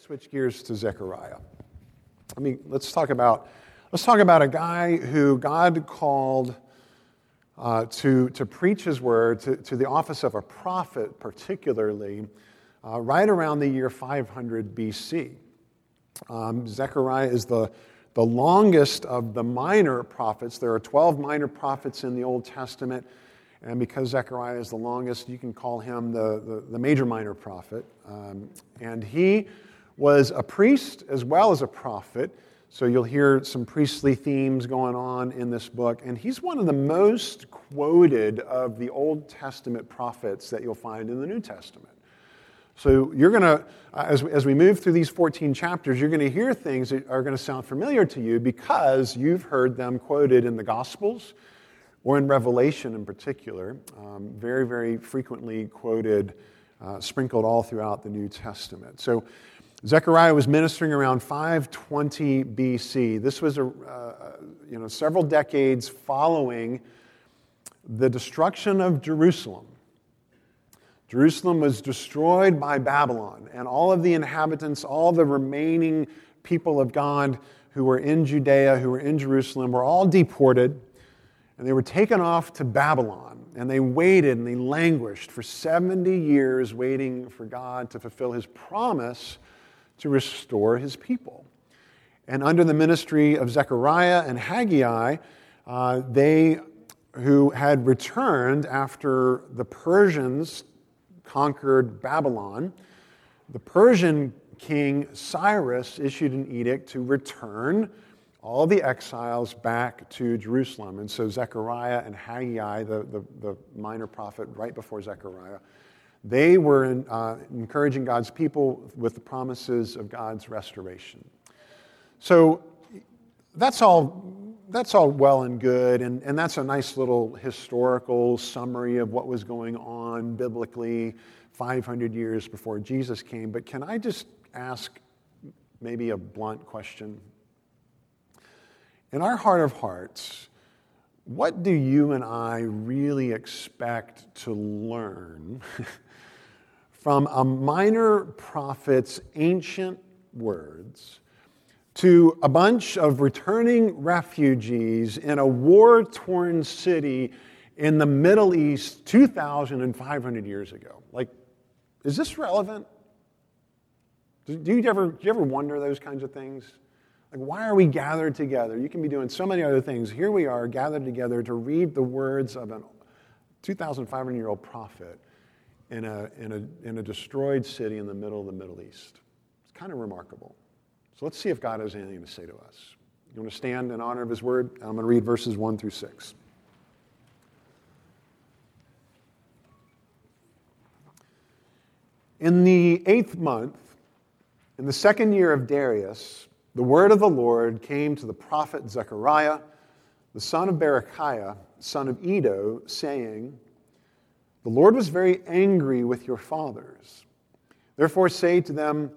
switch gears to Zechariah. I mean, let's talk about let's talk about a guy who God called uh, to, to preach his word to, to the office of a prophet, particularly uh, right around the year 500 BC. Um, Zechariah is the, the longest of the minor prophets. There are 12 minor prophets in the Old Testament. And because Zechariah is the longest, you can call him the, the, the major minor prophet. Um, and he was a priest as well as a prophet. So you'll hear some priestly themes going on in this book. And he's one of the most quoted of the Old Testament prophets that you'll find in the New Testament. So you're going to, as, as we move through these 14 chapters, you're going to hear things that are going to sound familiar to you because you've heard them quoted in the Gospels or in Revelation in particular. Um, very, very frequently quoted, uh, sprinkled all throughout the New Testament. So Zechariah was ministering around 520 BC. This was a, uh, you know, several decades following the destruction of Jerusalem. Jerusalem was destroyed by Babylon, and all of the inhabitants, all the remaining people of God who were in Judea, who were in Jerusalem, were all deported, and they were taken off to Babylon. And they waited and they languished for 70 years, waiting for God to fulfill his promise to restore his people. And under the ministry of Zechariah and Haggai, uh, they who had returned after the Persians conquered Babylon, the Persian king Cyrus issued an edict to return all the exiles back to Jerusalem. And so Zechariah and Haggai, the, the, the minor prophet right before Zechariah, they were in, uh, encouraging God's people with the promises of God's restoration. So that's all, that's all well and good, and, and that's a nice little historical summary of what was going on biblically 500 years before Jesus came. But can I just ask maybe a blunt question? In our heart of hearts, what do you and I really expect to learn from a minor prophet's ancient words to a bunch of returning refugees in a war torn city in the Middle East 2,500 years ago. Like, is this relevant? Do you, ever, do you ever wonder those kinds of things? Like, why are we gathered together? You can be doing so many other things. Here we are gathered together to read the words of a 2,500 year old prophet in a, in, a, in a destroyed city in the middle of the Middle East. It's kind of remarkable. So let's see if God has anything to say to us. You want to stand in honor of his word? I'm going to read verses 1 through 6. In the eighth month, in the second year of Darius, the word of the Lord came to the prophet Zechariah, the son of Berechiah, son of Iddo, saying, the Lord was very angry with your fathers. Therefore, say to them,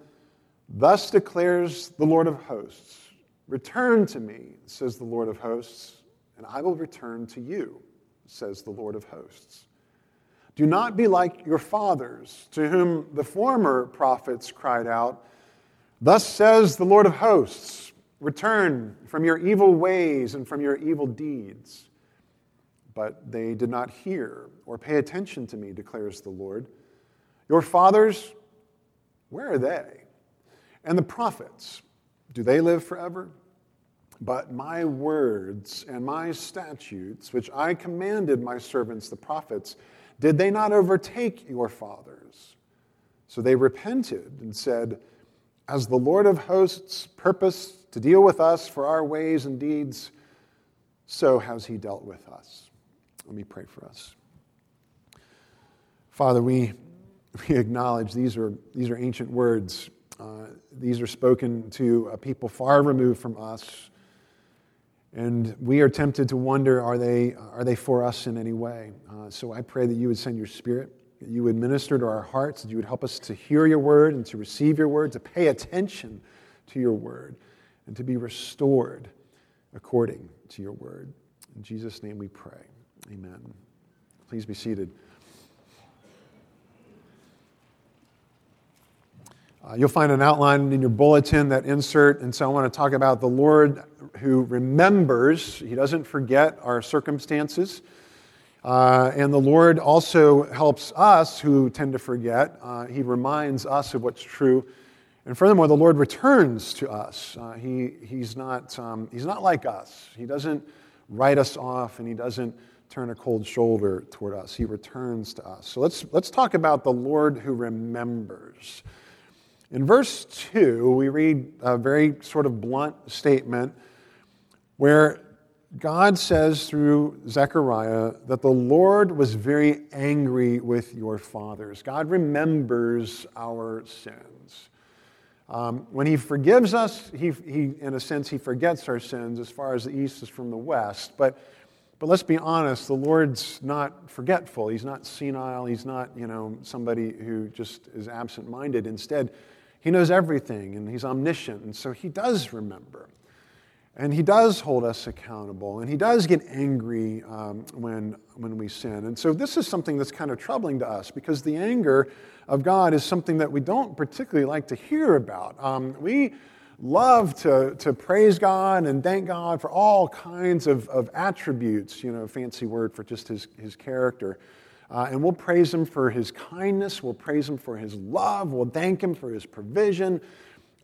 Thus declares the Lord of hosts Return to me, says the Lord of hosts, and I will return to you, says the Lord of hosts. Do not be like your fathers, to whom the former prophets cried out, Thus says the Lord of hosts Return from your evil ways and from your evil deeds but they did not hear or pay attention to me, declares the Lord. Your fathers, where are they? And the prophets, do they live forever? But my words and my statutes, which I commanded my servants the prophets, did they not overtake your fathers? So they repented and said, As the Lord of hosts purposed to deal with us for our ways and deeds, so has he dealt with us. Let me pray for us. Father, we, we acknowledge these are, these are ancient words. Uh, these are spoken to a people far removed from us. And we are tempted to wonder are they, are they for us in any way? Uh, so I pray that you would send your spirit, that you would minister to our hearts, that you would help us to hear your word and to receive your word, to pay attention to your word, and to be restored according to your word. In Jesus' name we pray. Amen. Please be seated. Uh, you'll find an outline in your bulletin that insert, and so I want to talk about the Lord who remembers. He doesn't forget our circumstances. Uh, and the Lord also helps us who tend to forget. Uh, he reminds us of what's true. And furthermore, the Lord returns to us. Uh, he, he's, not, um, he's not like us. He doesn't write us off and He doesn't turn a cold shoulder toward us. He returns to us. So let's, let's talk about the Lord who remembers. In verse 2, we read a very sort of blunt statement where God says through Zechariah that the Lord was very angry with your fathers. God remembers our sins. Um, when He forgives us, he, he, in a sense, He forgets our sins as far as the east is from the west. But, but let's be honest, the Lord's not forgetful. He's not senile. He's not, you know, somebody who just is absent minded. Instead, He knows everything and He's omniscient. And so He does remember. And he does hold us accountable, and he does get angry um, when, when we sin. And so, this is something that's kind of troubling to us because the anger of God is something that we don't particularly like to hear about. Um, we love to, to praise God and thank God for all kinds of, of attributes, you know, fancy word for just his, his character. Uh, and we'll praise him for his kindness, we'll praise him for his love, we'll thank him for his provision,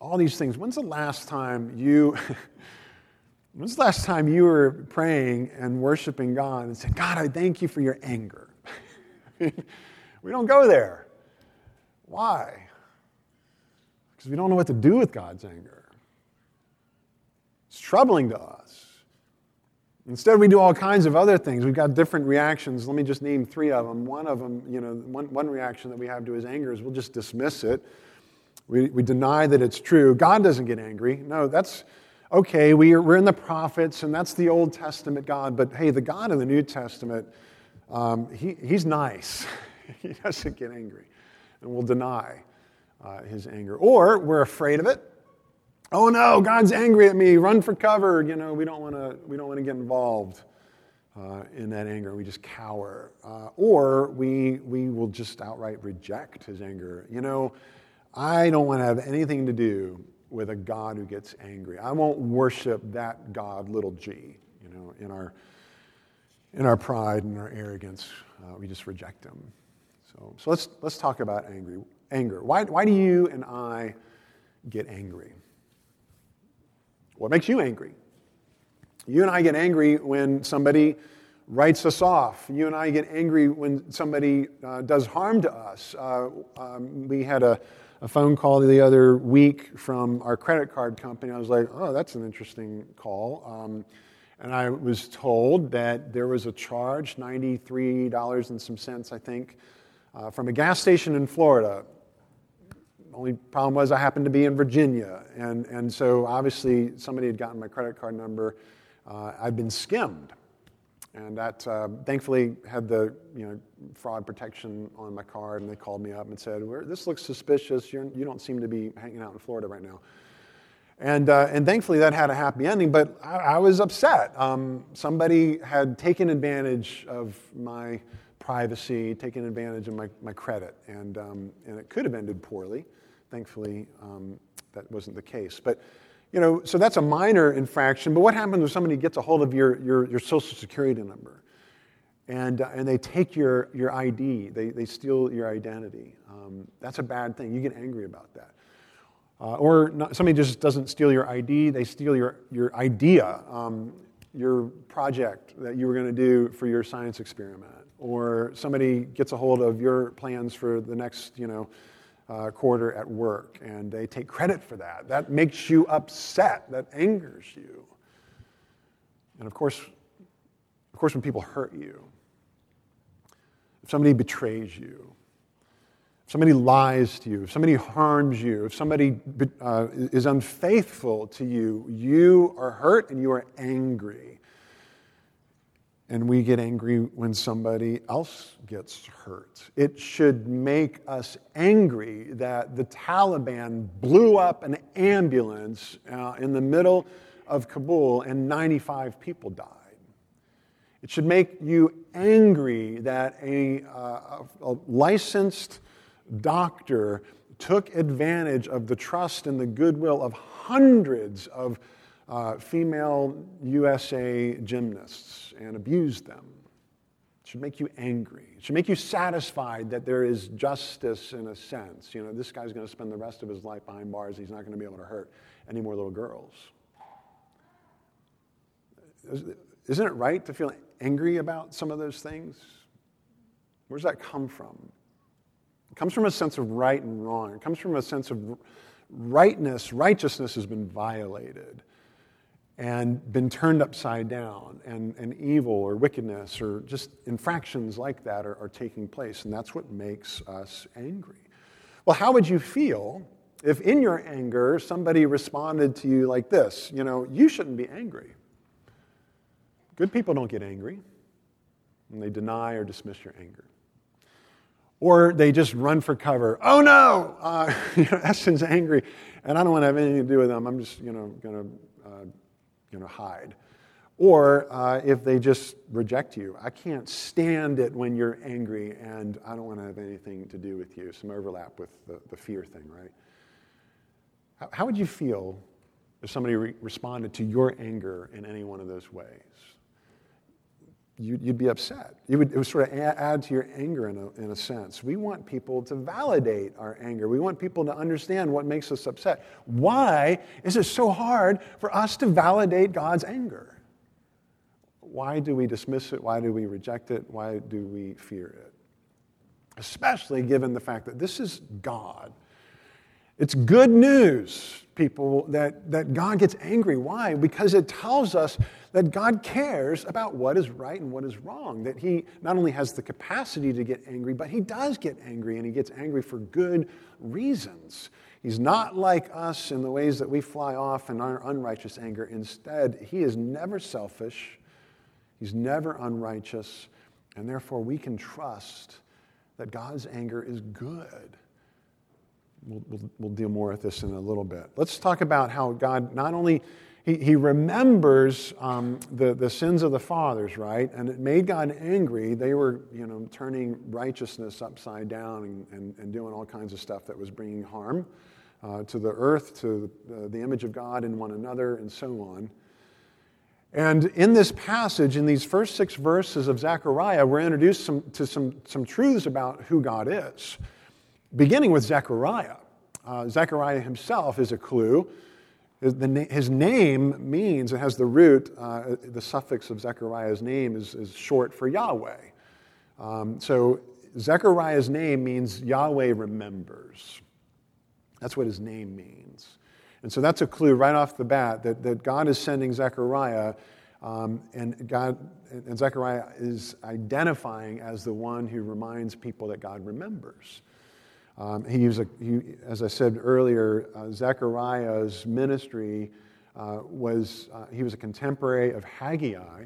all these things. When's the last time you. When's the last time you were praying and worshiping God and said, God, I thank you for your anger? we don't go there. Why? Because we don't know what to do with God's anger. It's troubling to us. Instead, we do all kinds of other things. We've got different reactions. Let me just name three of them. One of them, you know, one, one reaction that we have to his anger is we'll just dismiss it. We, we deny that it's true. God doesn't get angry. No, that's okay, we are, we're in the prophets, and that's the Old Testament God, but hey, the God in the New Testament, um, he, he's nice. he doesn't get angry, and we'll deny uh, his anger. Or we're afraid of it. Oh no, God's angry at me. Run for cover. You know, we don't want to. We don't want to get involved uh, in that anger. We just cower. Uh, or we we will just outright reject his anger. You know, I don't want to have anything to do with a God who gets angry. I won't worship that God, little g, you know, in our, in our pride and our arrogance. Uh, we just reject him. So, so let's, let's talk about angry, anger. Why, why do you and I get angry? What makes you angry? You and I get angry when somebody writes us off. You and I get angry when somebody uh, does harm to us. Uh, um, we had a, a phone call the other week from our credit card company. I was like, oh, that's an interesting call. Um, and I was told that there was a charge, $93 and some cents, I think, uh, from a gas station in Florida. Only problem was I happened to be in Virginia. And, and so obviously somebody had gotten my credit card number. Uh, I'd been skimmed. And that uh, thankfully had the you know, fraud protection on my card, and they called me up and said, This looks suspicious. You're, you do not seem to be hanging out in Florida right now. And, uh, and thankfully, that had a happy ending, but I, I was upset. Um, somebody had taken advantage of my privacy, taken advantage of my, my credit, and, um, and it could have ended poorly. Thankfully, um, that wasn't the case. But you know, so that's a minor infraction. But what happens when somebody gets a hold of your, your, your social security number and, uh, and they take your, your ID, they, they steal your identity? Um, that's a bad thing. You get angry about that. Uh, or not, somebody just doesn't steal your ID, they steal your, your idea, um, your project that you were going to do for your science experiment. Or somebody gets a hold of your plans for the next, you know, uh, quarter at work, and they take credit for that. That makes you upset. That angers you. And of course, of course, when people hurt you, if somebody betrays you, if somebody lies to you, if somebody harms you, if somebody uh, is unfaithful to you, you are hurt and you are angry and we get angry when somebody else gets hurt. It should make us angry that the Taliban blew up an ambulance uh, in the middle of Kabul and 95 people died. It should make you angry that a, uh, a licensed doctor took advantage of the trust and the goodwill of hundreds of uh, female USA gymnasts and abused them. It should make you angry. It should make you satisfied that there is justice in a sense. You know, this guy's going to spend the rest of his life behind bars. He's not going to be able to hurt any more little girls. Isn't it right to feel angry about some of those things? Where does that come from? It comes from a sense of right and wrong. It comes from a sense of rightness. Righteousness has been violated and been turned upside down, and, and evil or wickedness or just infractions like that are, are taking place, and that's what makes us angry. Well, how would you feel if in your anger somebody responded to you like this? You know, you shouldn't be angry. Good people don't get angry, and they deny or dismiss your anger. Or they just run for cover. Oh no, uh, you know, angry, and I don't want to have anything to do with them. I'm just, you know, going to, you know, hide. Or uh, if they just reject you, I can't stand it when you're angry, and I don't want to have anything to do with you. Some overlap with the, the fear thing, right? How, how would you feel if somebody re- responded to your anger in any one of those ways? You'd, be upset. You would, it would sort of add to your anger in a, in a sense. We want people to validate our anger. We want people to understand what makes us upset. Why is it so hard for us to validate God's anger? Why do we dismiss it? Why do we reject it? Why do we fear it? Especially given the fact that this is God. It's good news, people, that, that God gets angry. Why? Because it tells us that God cares about what is right and what is wrong, that He not only has the capacity to get angry, but He does get angry, and He gets angry for good reasons. He's not like us in the ways that we fly off in our unrighteous anger. Instead, He is never selfish, He's never unrighteous, and therefore we can trust that God's anger is good. We'll, we'll, we'll, deal more with this in a little bit. Let's talk about how God not only he, he remembers um, the, the sins of the fathers, right? And it made God angry. They were, you know, turning righteousness upside down and, and, and doing all kinds of stuff that was bringing harm uh, to the earth, to the, uh, the image of God in one another, and so on. And in this passage, in these first six verses of Zechariah, we're introduced some, to some, some truths about who God is, beginning with Zechariah. Uh, Zechariah himself is a clue. His name means, it has the root, uh, the suffix of Zechariah's name is, is short for Yahweh. Um, so Zechariah's name means Yahweh remembers. That's what his name means. And so that's a clue right off the bat that, that God is sending Zechariah, um, and, God, and Zechariah is identifying as the one who reminds people that God remembers. Um, he was, a, he, as I said earlier, uh, Zechariah's ministry uh, was, uh, he was a contemporary of Haggai,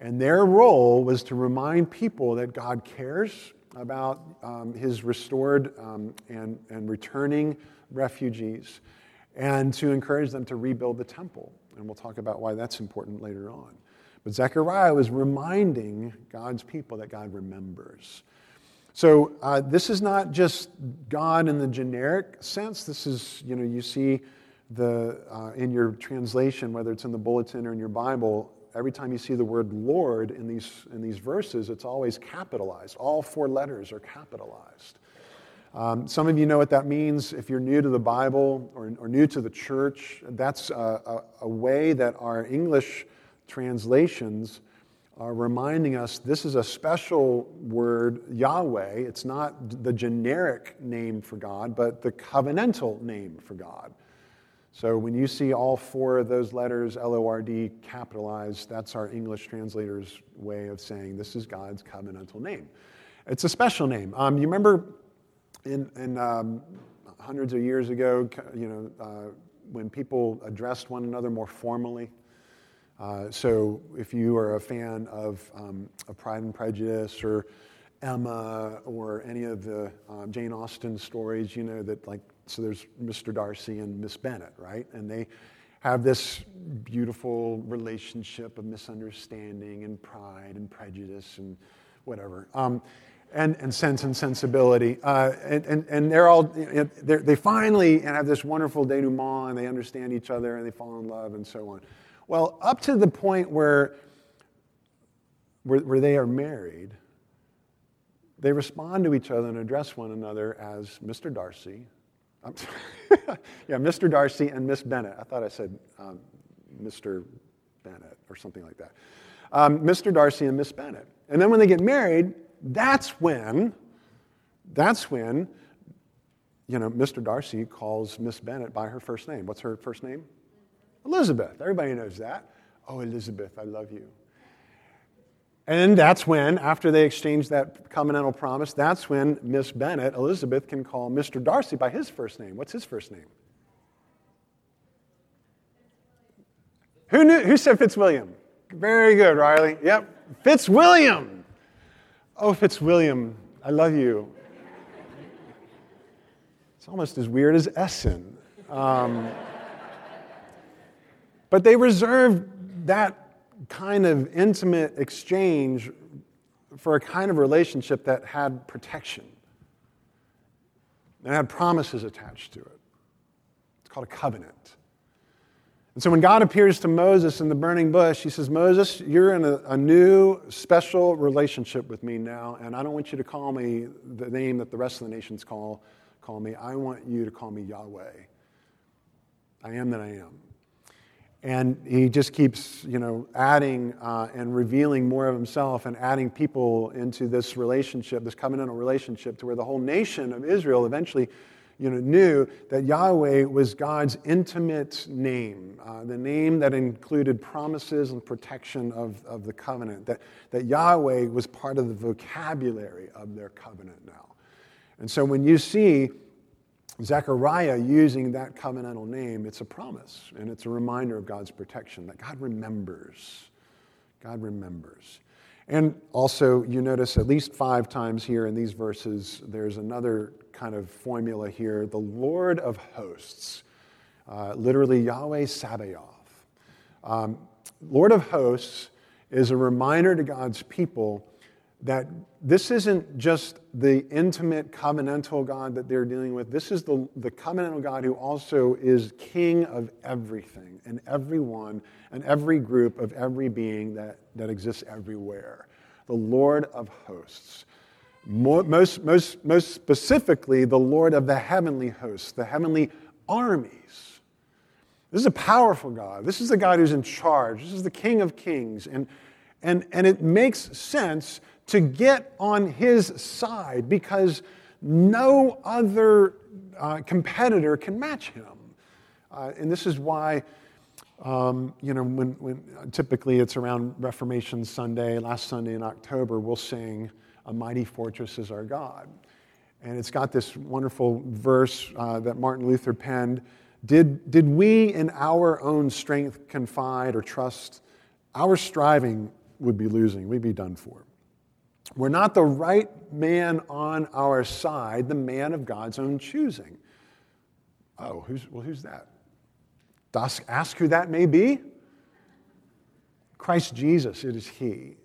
and their role was to remind people that God cares about um, his restored um, and, and returning refugees, and to encourage them to rebuild the temple. And we'll talk about why that's important later on. But Zechariah was reminding God's people that God remembers. So uh, this is not just God in the generic sense. This is, you know, you see the, uh, in your translation, whether it's in the bulletin or in your Bible, every time you see the word Lord in these, in these verses, it's always capitalized. All four letters are capitalized. Um, some of you know what that means if you're new to the Bible or, or new to the church. That's a, a, a way that our English translations are reminding us this is a special word, Yahweh. It's not the generic name for God, but the covenantal name for God. So when you see all four of those letters, L O R D, capitalized, that's our English translator's way of saying this is God's covenantal name. It's a special name. Um, you remember in, in um, hundreds of years ago, you know, uh, when people addressed one another more formally? Uh, so if you are a fan of, um, of, Pride and Prejudice or Emma or any of the um, Jane Austen stories, you know that like, so there's Mr. Darcy and Miss Bennet, right? And they have this beautiful relationship of misunderstanding and pride and prejudice and whatever. Um, and, and sense and sensibility. Uh, and, and, and they're all, they're, they finally have this wonderful denouement and they understand each other and they fall in love and so on. Well, up to the point where, where, where they are married, they respond to each other and address one another as Mr. Darcy. yeah, Mr. Darcy and Miss Bennet. I thought I said um, Mr. Bennet or something like that. Um, Mr. Darcy and Miss Bennet. And then when they get married, that's when, that's when, you know, Mr. Darcy calls Miss Bennet by her first name. What's her first name? Elizabeth. Everybody knows that. Oh, Elizabeth, I love you. And that's when, after they exchange that covenantal promise, that's when Miss Bennet, Elizabeth, can call Mr. Darcy by his first name. What's his first name? Who knew? Who said Fitzwilliam? Very good, Riley. Yep, Fitzwilliam. Oh, Fitzwilliam, I love you. It's almost as weird as Essen. Um, but they reserved that kind of intimate exchange for a kind of relationship that had protection and had promises attached to it. It's called a covenant. And so when God appears to Moses in the burning bush, he says, Moses, you're in a, a, new special relationship with me now, and I don't want you to call me the name that the rest of the nations call, call me. I want you to call me Yahweh. I am that I am. And he just keeps, you know, adding uh, and revealing more of himself and adding people into this relationship, this covenantal relationship, to where the whole nation of Israel eventually you know, knew that Yahweh was God's intimate name, uh, the name that included promises and protection of, of the covenant, that, that Yahweh was part of the vocabulary of their covenant now. And so when you see Zechariah using that covenantal name, it's a promise and it's a reminder of God's protection, that God remembers. God remembers. And also, you notice at least five times here in these verses, there's another kind of formula here the Lord of hosts, uh, literally Yahweh Sabaoth. Um, Lord of hosts is a reminder to God's people that this isn't just the intimate covenantal God that they're dealing with. This is the, the covenantal God who also is king of everything and everyone and every group of every being that, that exists everywhere. The Lord of hosts. Most, most, most specifically, the Lord of the heavenly hosts, the heavenly armies. This is a powerful God. This is the God who's in charge. This is the King of kings. And, and, and it makes sense to get on his side because no other uh, competitor can match him. Uh, and this is why, um, you know, when, when typically it's around Reformation Sunday, last Sunday in October, we'll sing a mighty fortress is our God. And it's got this wonderful verse uh, that Martin Luther penned. Did, did we in our own strength confide or trust, our striving would be losing, we'd be done for. We're not the right man on our side, the man of God's own choosing. Oh, who's, well, who's that? Ask, ask who that may be. Christ Jesus, it is He.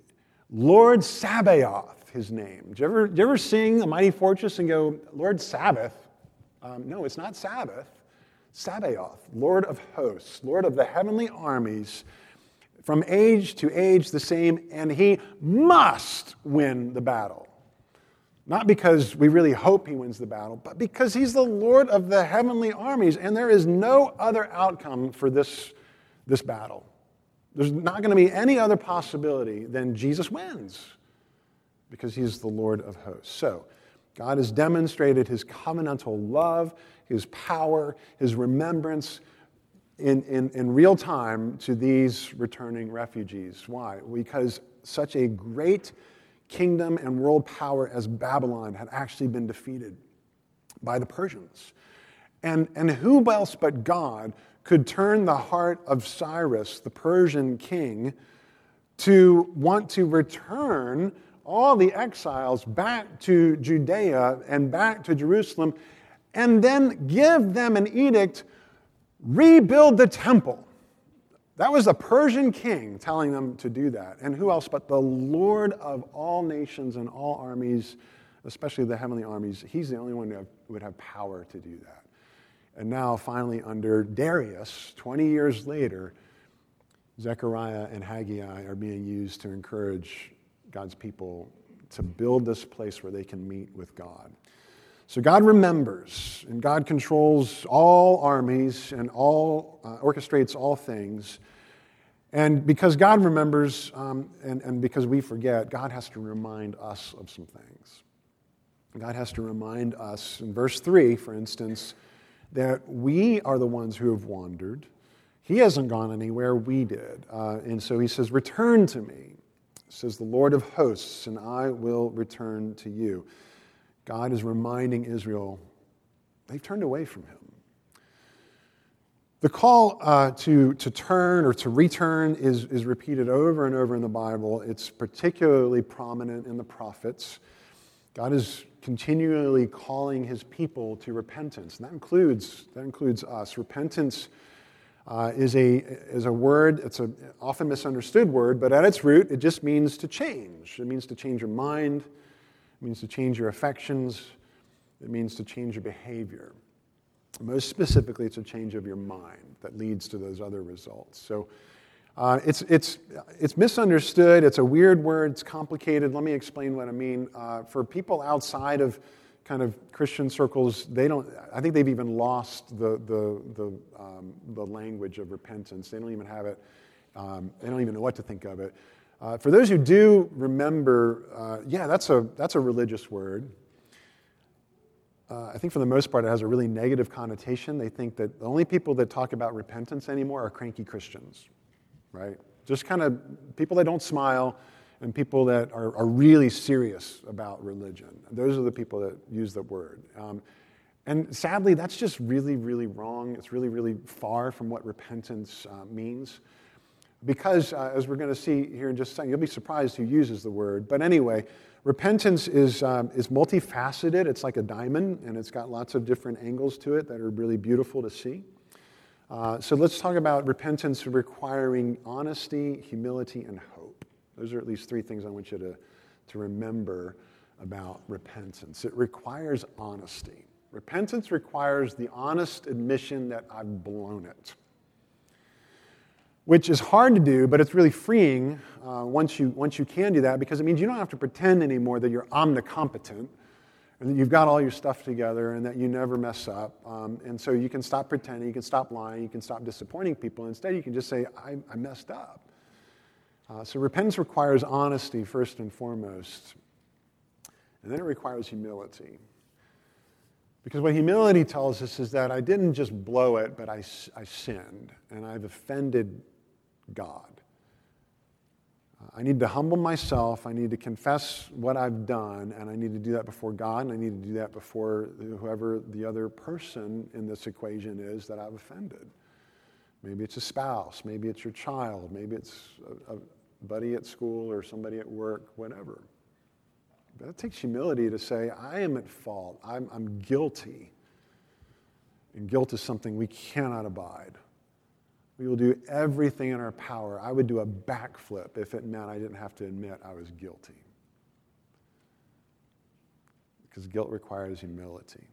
Lord Sabaoth, his name. Did you ever, you ever sing A Mighty Fortress and go, Lord Sabbath? Um, no, it's not Sabbath. Sabaoth, Lord of hosts, Lord of the heavenly armies, from age to age the same, and he must win the battle. Not because we really hope he wins the battle, but because he's the Lord of the heavenly armies, and there is no other outcome for this, this battle. There's not going to be any other possibility than Jesus wins because he's the Lord of hosts. So, God has demonstrated his covenantal love, his power, his remembrance in, in, in real time to these returning refugees. Why? Because such a great kingdom and world power as Babylon had actually been defeated by the Persians. And, and who else but God could turn the heart of Cyrus, the Persian king, to want to return all the exiles back to Judea and back to Jerusalem, and then give them an edict rebuild the temple. That was the Persian king telling them to do that. And who else but the Lord of all nations and all armies, especially the heavenly armies, he's the only one who would have power to do that. And now, finally, under Darius, 20 years later, Zechariah and Haggai are being used to encourage God's people to build this place where they can meet with God. So God remembers, and God controls all armies and all uh, orchestrates all things. And because God remembers, um, and, and because we forget, God has to remind us of some things. God has to remind us, in verse 3, for instance, that we are the ones who have wandered. He hasn't gone anywhere, we did. Uh, and so he says, Return to me, says the Lord of hosts, and I will return to you. God is reminding Israel they've turned away from him. The call uh, to, to turn or to return is, is repeated over and over in the Bible. It's particularly prominent in the prophets. God is continually calling his people to repentance, and that includes, that includes us. Repentance uh, is, a, is a word, it's an often misunderstood word, but at its root, it just means to change. It means to change your mind, means to change your affections, it means to change your behavior. Most specifically, it's a change of your mind that leads to those other results. So uh, it's, it's, it's misunderstood. It's a weird word. It's complicated. Let me explain what I mean. Uh, for people outside of kind of Christian circles, they don't, I think they've even lost the, the, the, um, the language of repentance. They don't even have it, um, they don't even know what to think of it. Uh, for those who do remember, uh, yeah, that's a, that's a religious word. Uh, I think for the most part, it has a really negative connotation. They think that the only people that talk about repentance anymore are cranky Christians, right? Just kind of people that don't smile and people that are, are really serious about religion. Those are the people that use the word. Um, and sadly, that's just really, really wrong. It's really, really far from what repentance uh, means. Because, uh, as we're going to see here in just a second, you'll be surprised who uses the word. But anyway, repentance is, um, is multifaceted. It's like a diamond, and it's got lots of different angles to it that are really beautiful to see. Uh, so let's talk about repentance requiring honesty, humility, and hope. Those are at least three things I want you to, to remember about repentance. It requires honesty. Repentance requires the honest admission that I've blown it which is hard to do, but it's really freeing uh, once, you, once you can do that because it means you don't have to pretend anymore that you're omnicompetent and that you've got all your stuff together and that you never mess up. Um, and so you can stop pretending, you can stop lying, you can stop disappointing people. Instead, you can just say, I, I messed up. Uh, so repentance requires honesty first and foremost, and then it requires humility. Because what humility tells us is that I didn't just blow it, but I, I sinned, and I've offended God. Uh, I need to humble myself. I need to confess what I've done, and I need to do that before God, and I need to do that before whoever the other person in this equation is that I've offended. Maybe it's a spouse, maybe it's your child, maybe it's a, a buddy at school or somebody at work, whatever. But it takes humility to say, I am at fault, I'm, I'm guilty. And guilt is something we cannot abide. We will do everything in our power. I would do a backflip if it meant I didn't have to admit I was guilty. Because guilt requires humility.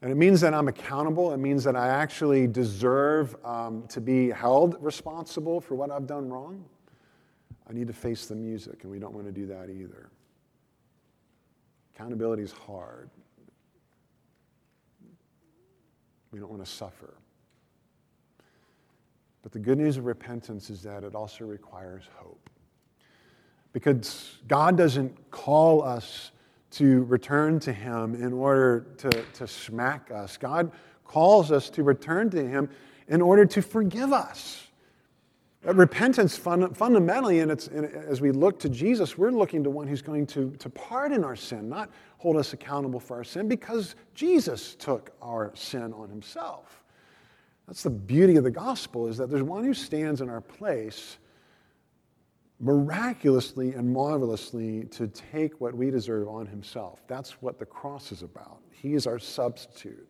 And it means that I'm accountable. It means that I actually deserve um, to be held responsible for what I've done wrong. I need to face the music, and we don't want to do that either. Accountability is hard. We don't want to suffer. But the good news of repentance is that it also requires hope. Because God doesn't call us to return to Him in order to, to smack us. God calls us to return to Him in order to forgive us. repentance, fun, fundamentally, and it's, as we look to Jesus, we're looking to one who's going to, to pardon our sin, not hold us accountable for our sin, because Jesus took our sin on Himself. That's the beauty of the gospel is that there's one who stands in our place miraculously and marvelously to take what we deserve on himself. That's what the cross is about. He is our substitute.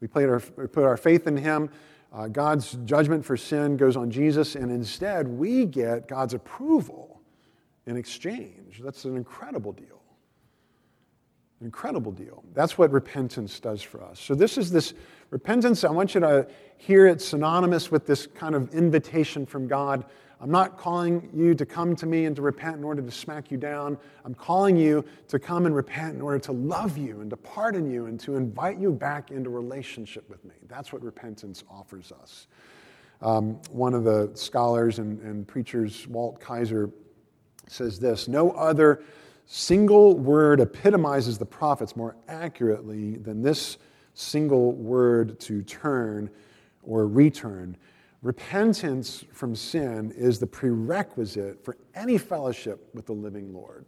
We, our, we put our faith in him. Uh, God's judgment for sin goes on Jesus, and instead we get God's approval in exchange. That's an incredible deal. An incredible deal. That's what repentance does for us. So, this is this repentance. I want you to hear it synonymous with this kind of invitation from God. I'm not calling you to come to me and to repent in order to smack you down. I'm calling you to come and repent in order to love you and to pardon you and to invite you back into relationship with me. That's what repentance offers us. Um, one of the scholars and, and preachers, Walt Kaiser, says this No other single word epitomizes the prophets more accurately than this single word to turn or return. Repentance from sin is the prerequisite for any fellowship with the living Lord.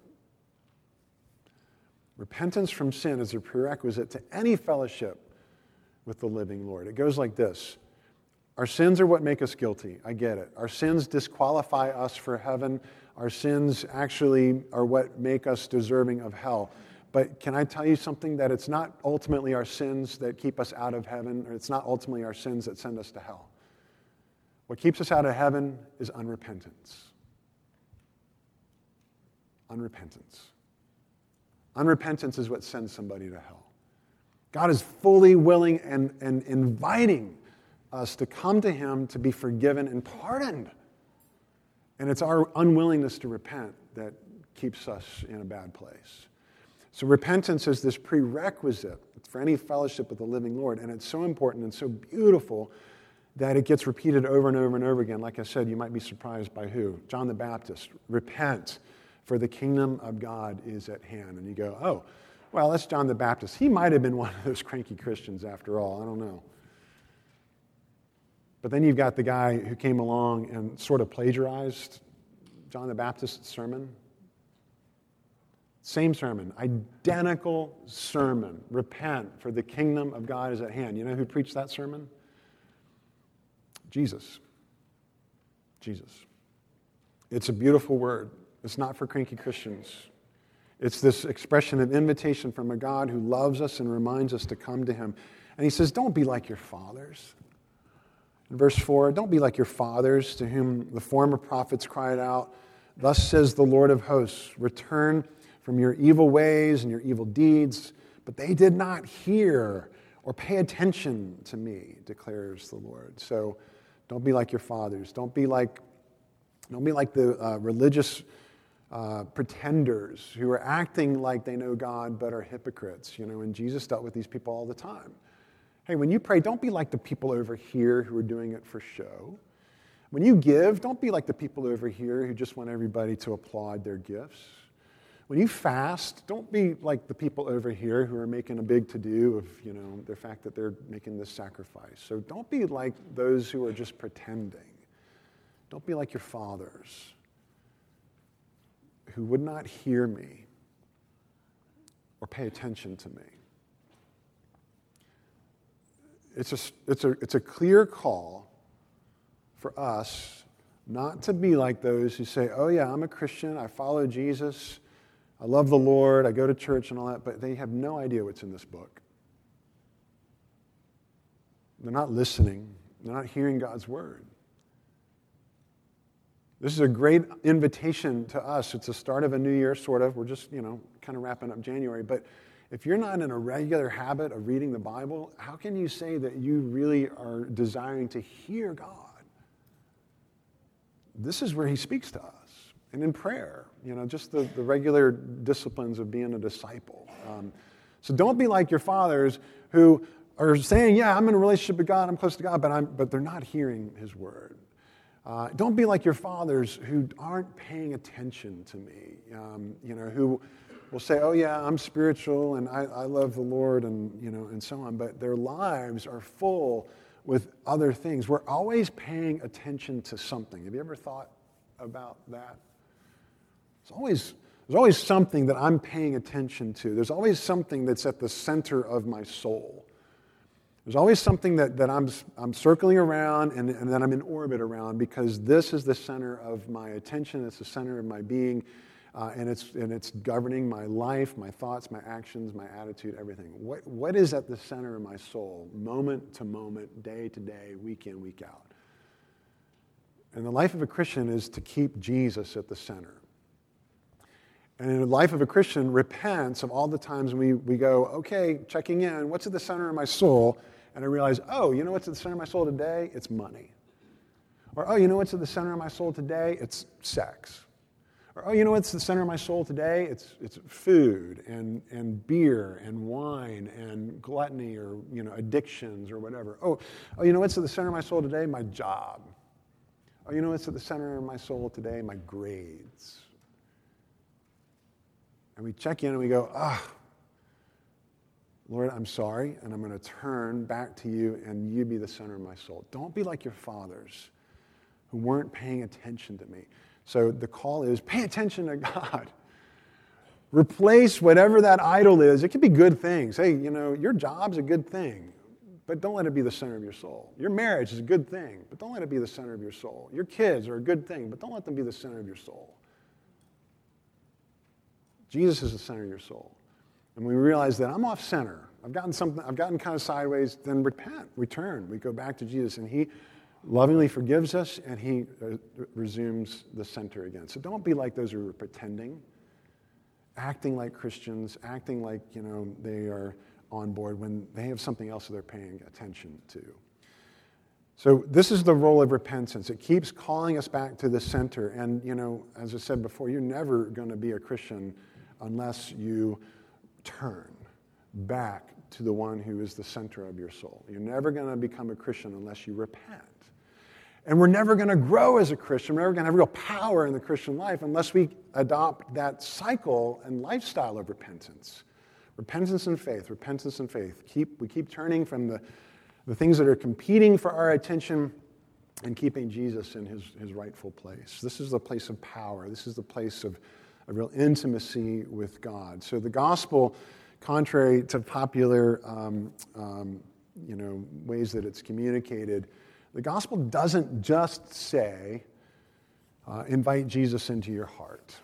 Repentance from sin is a prerequisite to any fellowship with the living Lord. It goes like this Our sins are what make us guilty. I get it. Our sins disqualify us for heaven. Our sins actually are what make us deserving of hell. But can I tell you something? That it's not ultimately our sins that keep us out of heaven, or it's not ultimately our sins that send us to hell. What keeps us out of heaven is unrepentance. Unrepentance. Unrepentance is what sends somebody to hell. God is fully willing and, and inviting us to come to Him to be forgiven and pardoned. And it's our unwillingness to repent that keeps us in a bad place. So, repentance is this prerequisite for any fellowship with the living Lord. And it's so important and so beautiful that it gets repeated over and over and over again. Like I said, you might be surprised by who? John the Baptist. Repent, for the kingdom of God is at hand. And you go, oh, well, that's John the Baptist. He might have been one of those cranky Christians after all. I don't know. But then you've got the guy who came along and sort of plagiarized John the Baptist's sermon. Same sermon, identical sermon. Repent, for the kingdom of God is at hand. You know who preached that sermon? Jesus. Jesus. It's a beautiful word. It's not for cranky Christians. It's this expression of invitation from a God who loves us and reminds us to come to him. And he says, Don't be like your fathers in verse 4, don't be like your fathers to whom the former prophets cried out, Thus says the Lord of hosts, return from your evil ways and your evil deeds. But they did not hear or pay attention to me, declares the Lord. So don't be like your fathers. Don't be like, don't be like the uh, religious uh, pretenders who are acting like they know God but are hypocrites. You know, and Jesus dealt with these people all the time. Hey, when you pray, don't be like the people over here who are doing it for show. When you give, don't be like the people over here who just want everybody to applaud their gifts. When you fast, don't be like the people over here who are making a big to do of, you know, the fact that they're making this sacrifice. So don't be like those who are just pretending. Don't be like your fathers who would not hear me or pay attention to me it's a, it's, a, it's a clear call for us not to be like those who say, oh, yeah, I'm a Christian, I follow Jesus, I love the Lord, I go to church and all that, but they have no idea what's in this book. They're not listening, they're not hearing God's word. This is a great invitation to us. It's the start of a new year, sort of. We're just, you know, kind of wrapping up January. But if you're not in a regular habit of reading the Bible, how can you say that you really are desiring to hear God? This is where He speaks to us. And in prayer, you know, just the, the regular disciplines of being a disciple. Um, so don't be like your fathers who are saying, Yeah, I'm in a relationship with God, I'm close to God, but, I'm, but they're not hearing His word. Uh, don't be like your fathers who aren't paying attention to me, um, you know, who will say, oh, yeah, I'm spiritual and I, I love the Lord and, you know, and so on. But their lives are full with other things. We're always paying attention to something. Have you ever thought about that? There's always, there's always something that I'm paying attention to. There's always something that's at the center of my soul. There's always something that, that I'm, I'm circling around and, and that I'm in orbit around because this is the center of my attention, it's the center of my being uh, and, it's, and it's governing my life, my thoughts, my actions, my attitude, everything. What, what is at the center of my soul, moment to moment, day to day, week in, week out? And the life of a Christian is to keep Jesus at the center. And in the life of a Christian, repents of all the times we, we go, okay, checking in, what's at the center of my soul? And I realize, oh, you know what's at the center of my soul today? It's money. Or, oh, you know what's at the center of my soul today? It's sex. Or, oh, you know what's at the center of my soul today? It's, it's food and, and beer and wine and gluttony or, you know, addictions or whatever. Oh, oh, you know what's at the center of my soul today? My job. Oh, you know what's at the center of my soul today? My grades. And we check in and we go, ah, oh, Lord, I'm sorry, and I'm going to turn back to you, and you be the center of my soul. Don't be like your fathers who weren't paying attention to me. So the call is pay attention to God. Replace whatever that idol is. It could be good things. Hey, you know, your job's a good thing, but don't let it be the center of your soul. Your marriage is a good thing, but don't let it be the center of your soul. Your kids are a good thing, but don't let them be the center of your soul. Jesus is the center of your soul. And we realize that I'm off center. I've gotten something, I've gotten kind of sideways, then repent, return. We go back to Jesus, and He lovingly forgives us, and He uh, resumes the center again. So don't be like those who are pretending, acting like Christians, acting like, you know, they are on board when they have something else that they're paying attention to. So this is the role of repentance. It keeps calling us back to the center. And, you know, as I said before, you're never going to be a Christian unless you turn back to the one who is the center of your soul. You're never going to become a Christian unless you repent. And we're never going to grow as a Christian. We're never going to have real power in the Christian life unless we adopt that cycle and lifestyle of repentance. Repentance and faith, repentance and faith. Keep, we keep turning from the, the things that are competing for our attention and keeping Jesus in his, his rightful place. This is the place of power. This is the place of a real intimacy with God. So the gospel, contrary to popular um, um, you know, ways that it's communicated, the gospel doesn't just say, uh, invite Jesus into your heart.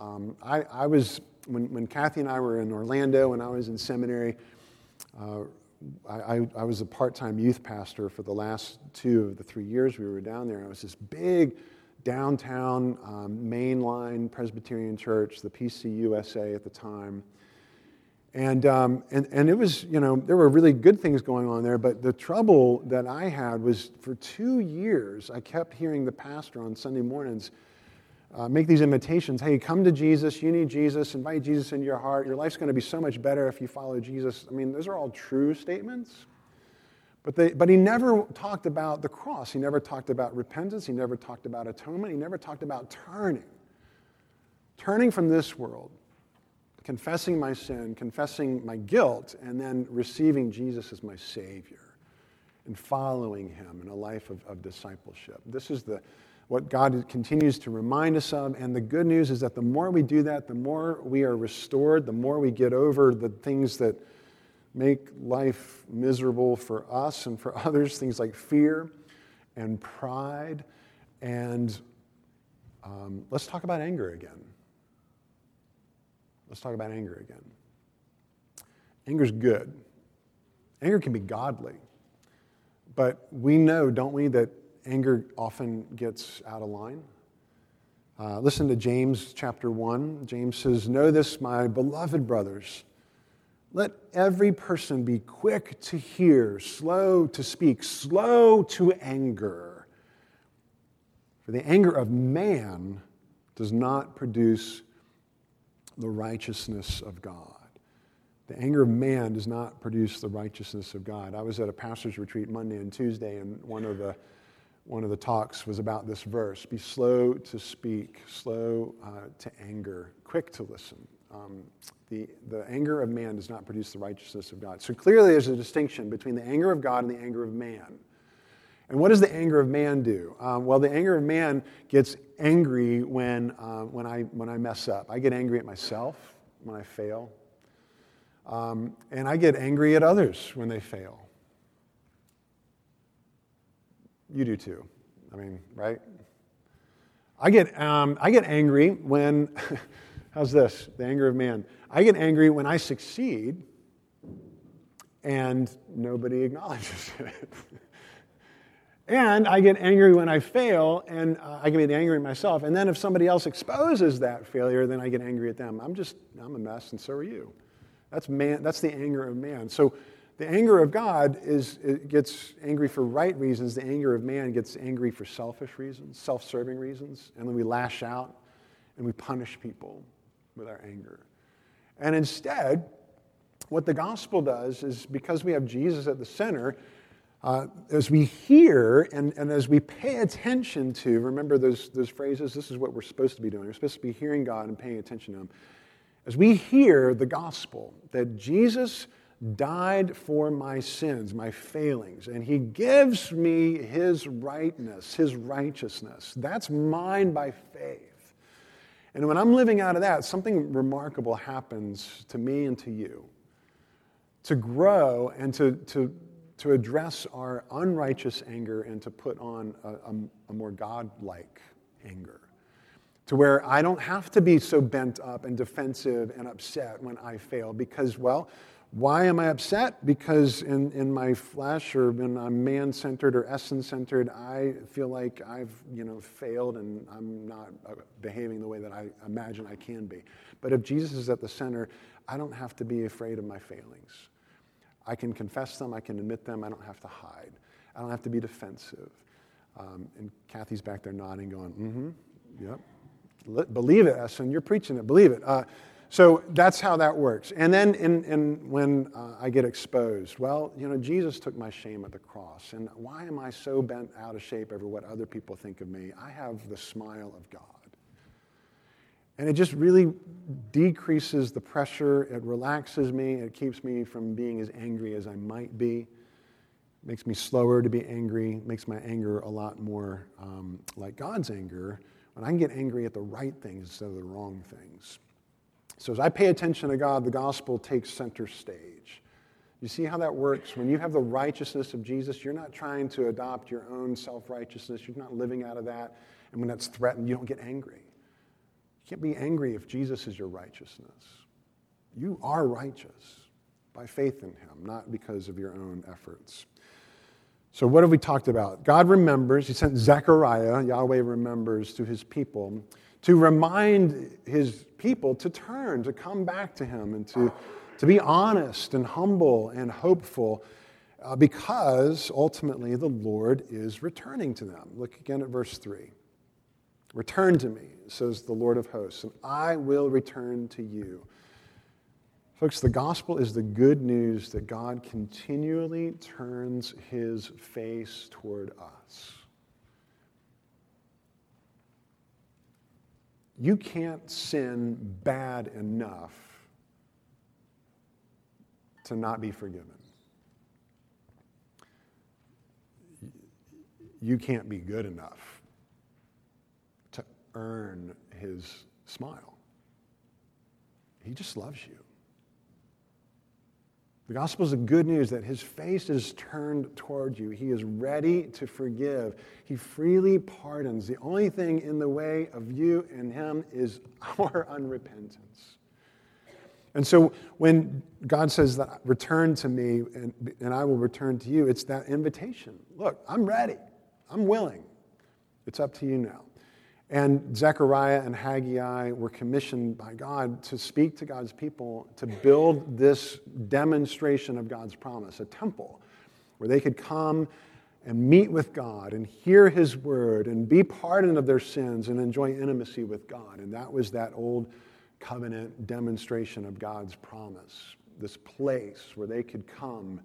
Um, I, I, was, when, when Kathy and I were in Orlando, when I was in seminary, uh, I, I, was a part time youth pastor for the last two of the three years we were down there. I was this big, downtown um, mainline Presbyterian church, the PCUSA at the time. And, um, and, and it was, you know, there were really good things going on there, but the trouble that I had was for two years, I kept hearing the pastor on Sunday mornings uh, make these invitations hey, come to Jesus, you need Jesus, invite Jesus into your heart. Your life's going to be so much better if you follow Jesus. I mean, those are all true statements. But, they, but he never talked about the cross. He never talked about repentance. He never talked about atonement. He never talked about turning. Turning from this world, confessing my sin, confessing my guilt, and then receiving Jesus as my Savior and following him in a life of, of discipleship. This is the, what God continues to remind us of. And the good news is that the more we do that, the more we are restored, the more we get over the things that make life miserable for us and for others, things like fear and pride. And um, let's talk about anger again. Let's talk about anger again. Anger's good. Anger can be godly. But we know, don't we, that anger often gets out of line? Uh, listen to James chapter 1. James says, Know this, my beloved brothers let every person be quick to hear, slow to speak, slow to anger. For the anger of man does not produce the righteousness of God. The anger of man does not produce the righteousness of God. I was at a pastor's retreat Monday and Tuesday, and one of the one of the talks was about this verse be slow to speak, slow uh, to anger, quick to listen. Um, the, the anger of man does not produce the righteousness of God. So clearly, there's a distinction between the anger of God and the anger of man. And what does the anger of man do? Um, well, the anger of man gets angry when, uh, when, I, when I mess up. I get angry at myself when I fail. Um, and I get angry at others when they fail. You do too. I mean, right? I get, um, I get angry when, how's this? The anger of man. I get angry when I succeed and nobody acknowledges it. And I get angry when I fail, and uh, I can get angry at myself. And then if somebody else exposes that failure, then I get angry at them. I'm just, I'm a mess, and so are you. That's, man, that's the anger of man. So the anger of God is, gets angry for right reasons. The anger of man gets angry for selfish reasons, self serving reasons. And then we lash out and we punish people with our anger. And instead, what the gospel does is because we have Jesus at the center, uh, as we hear and, and as we pay attention to, remember those, those phrases? This is what we're supposed to be doing. We're supposed to be hearing God and paying attention to Him. As we hear the gospel that Jesus died for my sins, my failings, and He gives me His rightness, His righteousness, that's mine by faith. And when I'm living out of that, something remarkable happens to me and to you. To grow and to, to, to address our unrighteous anger and to put on a, a, a more God-like anger. To where I don't have to be so bent up and defensive and upset when I fail because, well, why am I upset? Because in, in my flesh or when I'm man centered or essence centered, I feel like I've you know, failed and I'm not uh, behaving the way that I imagine I can be. But if Jesus is at the center, I don't have to be afraid of my failings. I can confess them, I can admit them, I don't have to hide. I don't have to be defensive. Um, and Kathy's back there nodding, going, mm hmm, yep. Believe it, Essen, you're preaching it, believe it. Uh, so that's how that works. And then in, in, when uh, I get exposed, well, you know, Jesus took my shame at the cross. And why am I so bent out of shape over what other people think of me? I have the smile of God. And it just really decreases the pressure. It relaxes me. It keeps me from being as angry as I might be. It makes me slower to be angry. It makes my anger a lot more um, like God's anger when I can get angry at the right things instead of the wrong things. So as I pay attention to God, the gospel takes center stage. You see how that works? When you have the righteousness of Jesus, you're not trying to adopt your own self righteousness. You're not living out of that. And when that's threatened, you don't get angry. You can't be angry if Jesus is your righteousness. You are righteous by faith in him, not because of your own efforts. So, what have we talked about? God remembers, He sent Zechariah, Yahweh remembers to His people to remind his people to turn, to come back to him, and to, to be honest and humble and hopeful uh, because ultimately the Lord is returning to them. Look again at verse 3. Return to me, says the Lord of hosts, and I will return to you. Folks, the gospel is the good news that God continually turns his face toward us. You can't sin bad enough to not be forgiven. You can't be good enough to earn his smile. He just loves you. The gospel is the good news that his face is turned toward you. He is ready to forgive. He freely pardons. The only thing in the way of you and him is our unrepentance. And so when God says that return to me and, and I will return to you, it's that invitation. Look, I'm ready. I'm willing. It's up to you now. And Zechariah and Haggai were commissioned by God to speak to God's people to build this demonstration of God's promise, a temple where they could come and meet with God and hear His word and be pardoned of their sins and enjoy intimacy with God. And that was that old covenant demonstration of God's promise, this place where they could come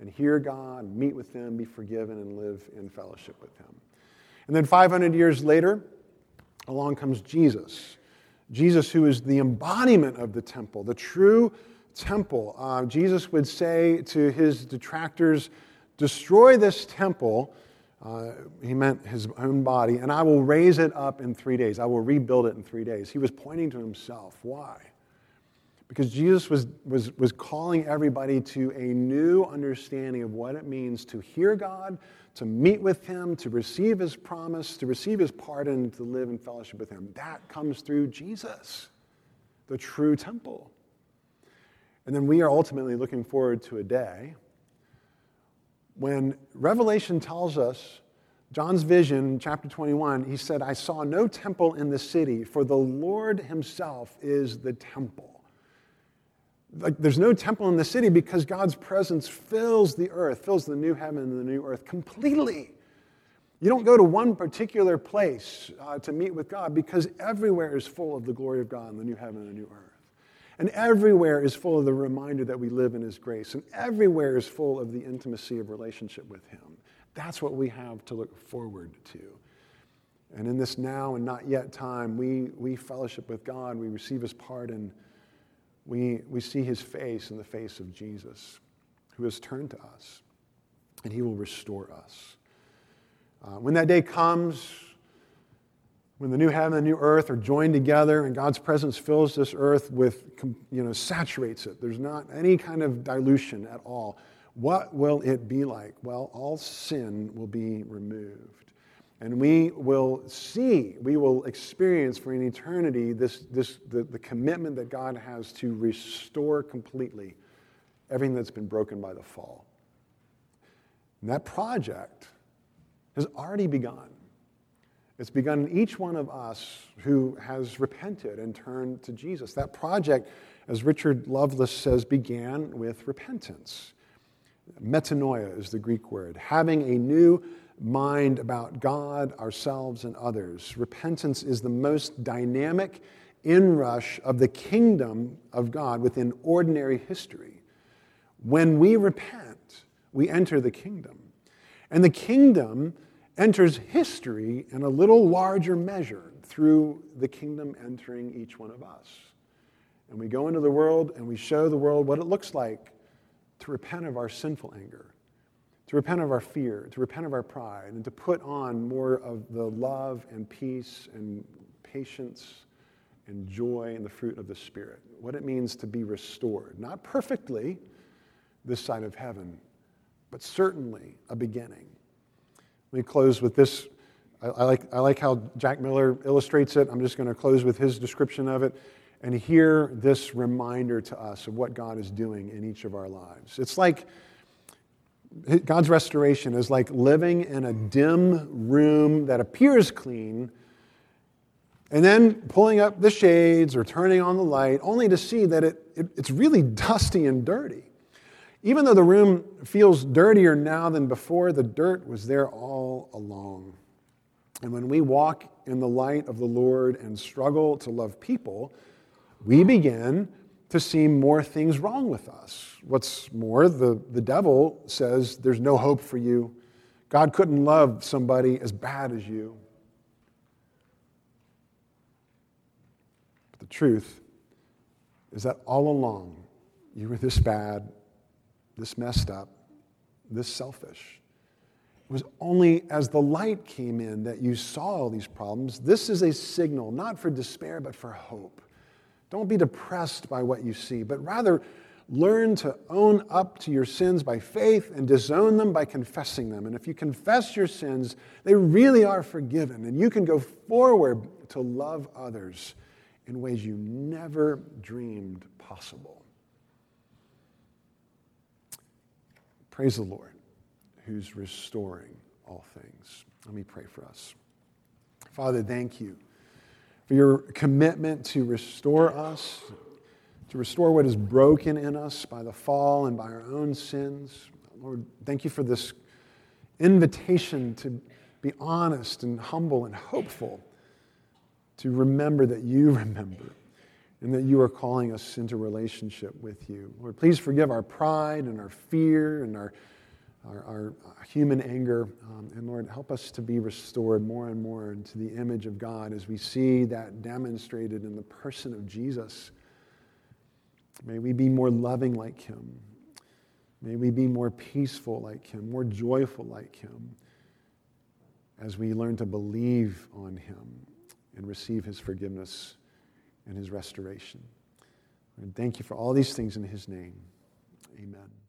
and hear God, meet with Him, be forgiven, and live in fellowship with Him. And then 500 years later, along comes Jesus. Jesus, who is the embodiment of the temple, the true temple. Uh, Jesus would say to his detractors, Destroy this temple. Uh, he meant his own body, and I will raise it up in three days. I will rebuild it in three days. He was pointing to himself. Why? Because Jesus was, was, was calling everybody to a new understanding of what it means to hear God, to meet with Him, to receive His promise, to receive His pardon, to live in fellowship with Him. That comes through Jesus, the true temple. And then we are ultimately looking forward to a day when Revelation tells us John's vision, chapter 21, he said, I saw no temple in the city, for the Lord himself is the temple. Like, there's no temple in the city because God's presence fills the earth, fills the new heaven and the new earth completely. You don't go to one particular place uh, to meet with God because everywhere is full of the glory of God in the new heaven and the new earth. And everywhere is full of the reminder that we live in His grace. And everywhere is full of the intimacy of relationship with Him. That's what we have to look forward to. And in this now and not yet time, we, we fellowship with God, we receive His pardon, we, we see His face in the face of Jesus, who has turned to us, and He will restore us. Uh, when that day comes, when the new heaven and the new earth are joined together and God's presence fills this earth with, you know, saturates it, there's not any kind of dilution at all. What will it be like? Well, all sin will be removed. And we will see, we will experience for an eternity this, this, the, the commitment that God has to restore completely everything that's been broken by the fall. And that project has already begun. It's begun in each one of us who has repented and turned to Jesus. That project, as Richard Lovelace says, began with repentance. Metanoia is the Greek word, having a new mind about God, ourselves, and others. Repentance is the most dynamic inrush of the kingdom of God within ordinary history. When we repent, we enter the kingdom. And the kingdom enters history in a little larger measure through the kingdom entering each one of us. And we go into the world and we show the world what it looks like to repent of our sinful anger, to repent of our fear, to repent of our pride, and to put on more of the love and peace and patience and joy and the fruit of the Spirit. What it means to be restored. Not perfectly this side of heaven, but certainly a beginning. Let me close with this. I, I, like, I like how Jack Miller illustrates it. I'm just going to close with his description of it and hear this reminder to us of what God is doing in each of our lives. It's like God's restoration is like living in a dim room that appears clean and then pulling up the shades or turning on the light only to see that it, it, it's really dusty and dirty. Even though the room feels dirtier now than before, the dirt was there all along. And when we walk in the light of the Lord and struggle to love people, we begin to see more things wrong with us. What's more, the, the devil says there's no hope for you. God couldn't love somebody as bad as you. But the truth is that all along, you were this bad this messed up, this selfish. It was only as the light came in that you saw all these problems. This is a signal, not for despair, but for hope. Don't be depressed by what you see, but rather learn to own up to your sins by faith and disown them by confessing them. And if you confess your sins, they really are forgiven, and you can go forward to love others in ways you never dreamed possible. Praise the Lord who's restoring all things. Let me pray for us. Father, thank you for your commitment to restore us, to restore what is broken in us by the fall and by our own sins. Lord, thank you for this invitation to be honest and humble and hopeful, to remember that you remember and that you are calling us into relationship with you. Lord, please forgive our pride and our fear and our, our, our human anger. Um, and Lord, help us to be restored more and more into the image of God as we see that demonstrated in the person of Jesus. May we be more loving like him. May we be more peaceful like him, more joyful like him as we learn to believe on him and receive his forgiveness and his restoration. And thank you for all these things in his name. Amen.